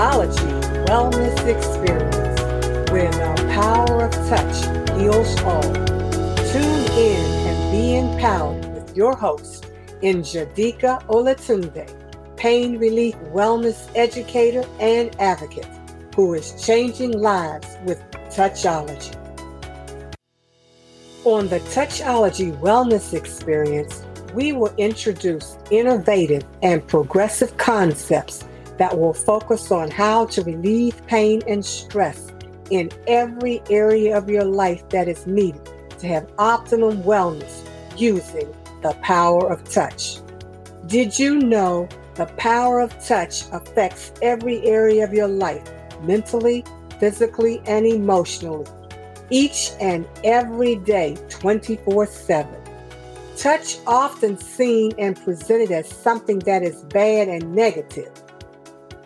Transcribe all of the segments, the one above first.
Touchology Wellness Experience, where the power of touch heals all. Tune in and be empowered with your host, Njadika Olatunde, pain relief wellness educator and advocate, who is changing lives with Touchology. On the Touchology Wellness Experience, we will introduce innovative and progressive concepts that will focus on how to relieve pain and stress in every area of your life that is needed to have optimum wellness using the power of touch. Did you know the power of touch affects every area of your life, mentally, physically, and emotionally, each and every day, 24 7? Touch often seen and presented as something that is bad and negative.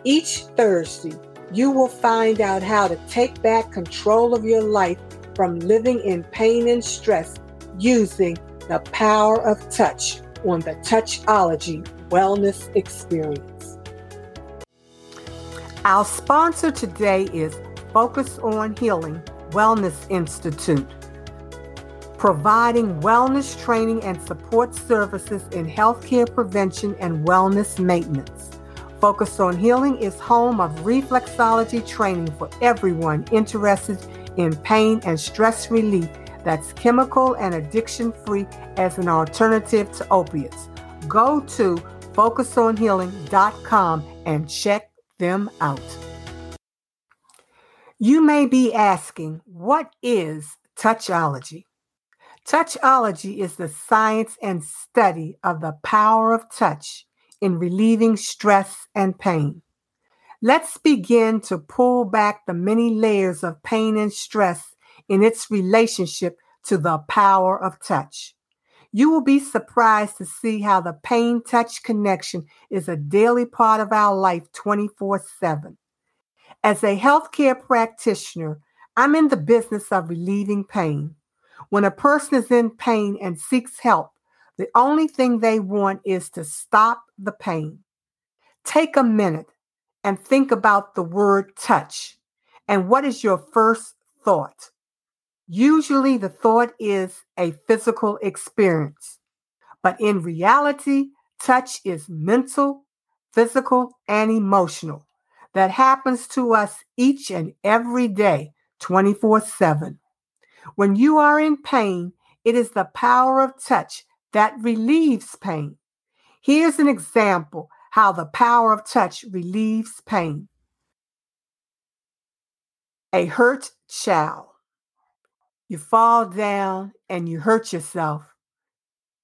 Each Thursday, you will find out how to take back control of your life from living in pain and stress using the power of touch on the Touchology Wellness Experience. Our sponsor today is Focus on Healing Wellness Institute providing wellness training and support services in healthcare prevention and wellness maintenance. Focus on Healing is home of reflexology training for everyone interested in pain and stress relief that's chemical and addiction free as an alternative to opiates. Go to focusonhealing.com and check them out. You may be asking, what is touchology? Touchology is the science and study of the power of touch in relieving stress and pain. Let's begin to pull back the many layers of pain and stress in its relationship to the power of touch. You will be surprised to see how the pain touch connection is a daily part of our life 24 7. As a healthcare practitioner, I'm in the business of relieving pain. When a person is in pain and seeks help, the only thing they want is to stop the pain. Take a minute and think about the word touch. And what is your first thought? Usually, the thought is a physical experience. But in reality, touch is mental, physical, and emotional that happens to us each and every day, 24 7. When you are in pain, it is the power of touch that relieves pain. Here's an example how the power of touch relieves pain. A hurt child. You fall down and you hurt yourself,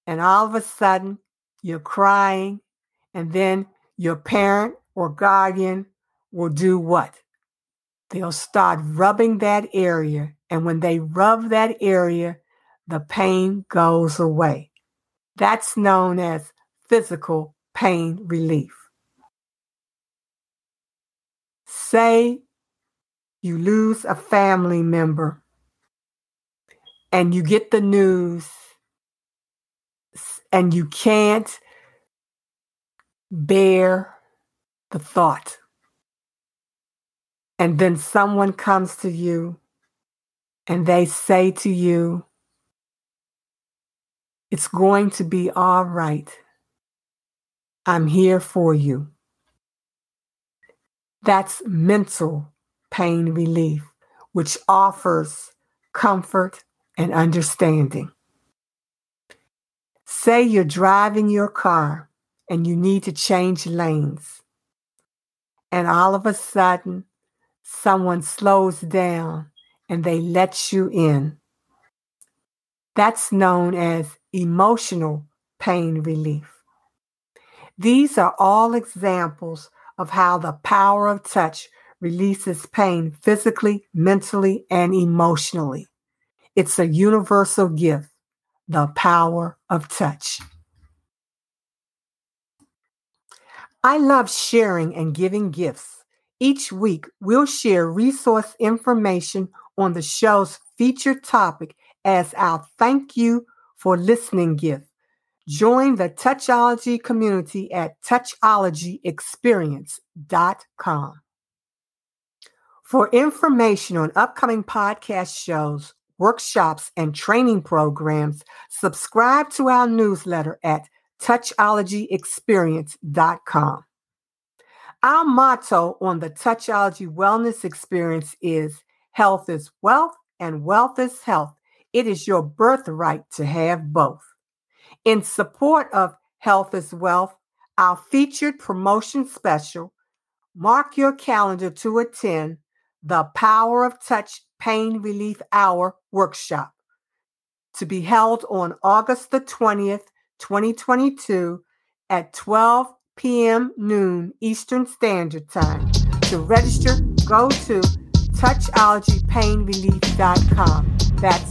and all of a sudden you're crying, and then your parent or guardian will do what? They'll start rubbing that area and when they rub that area, the pain goes away. That's known as physical pain relief. Say you lose a family member and you get the news and you can't bear the thought. And then someone comes to you and they say to you, It's going to be all right. I'm here for you. That's mental pain relief, which offers comfort and understanding. Say you're driving your car and you need to change lanes, and all of a sudden, someone slows down and they let you in. That's known as emotional pain relief. These are all examples of how the power of touch releases pain physically, mentally, and emotionally. It's a universal gift, the power of touch. I love sharing and giving gifts. Each week, we'll share resource information on the show's featured topic as our thank you for listening gift. Join the Touchology community at touchologyexperience.com. For information on upcoming podcast shows, workshops, and training programs, subscribe to our newsletter at touchologyexperience.com. Our motto on the Touchology Wellness Experience is Health is wealth and wealth is health. It is your birthright to have both. In support of Health is Wealth, our featured promotion special, mark your calendar to attend the Power of Touch Pain Relief Hour workshop to be held on August the 20th, 2022 at 12 p.m. noon Eastern Standard Time. To register, go to touchologypainrelief.com. That's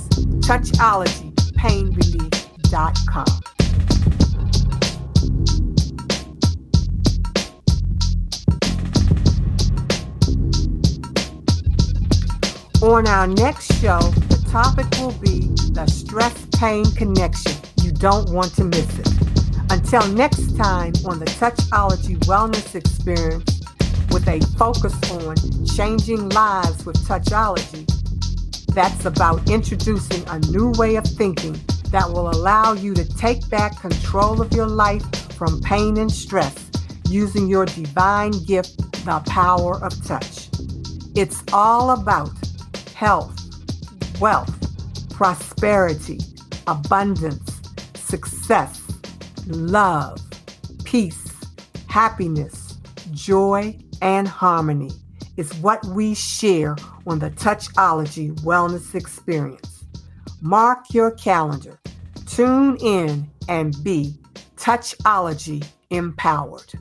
touchologypainrelief.com. On our next show, the topic will be the stress pain connection. You don't want to miss it. Until next time on the Touchology Wellness Experience, with a focus on changing lives with Touchology, that's about introducing a new way of thinking that will allow you to take back control of your life from pain and stress using your divine gift, the power of touch. It's all about health, wealth, prosperity, abundance, success, love, peace, happiness, joy, and harmony is what we share on the Touchology Wellness Experience. Mark your calendar, tune in, and be Touchology empowered.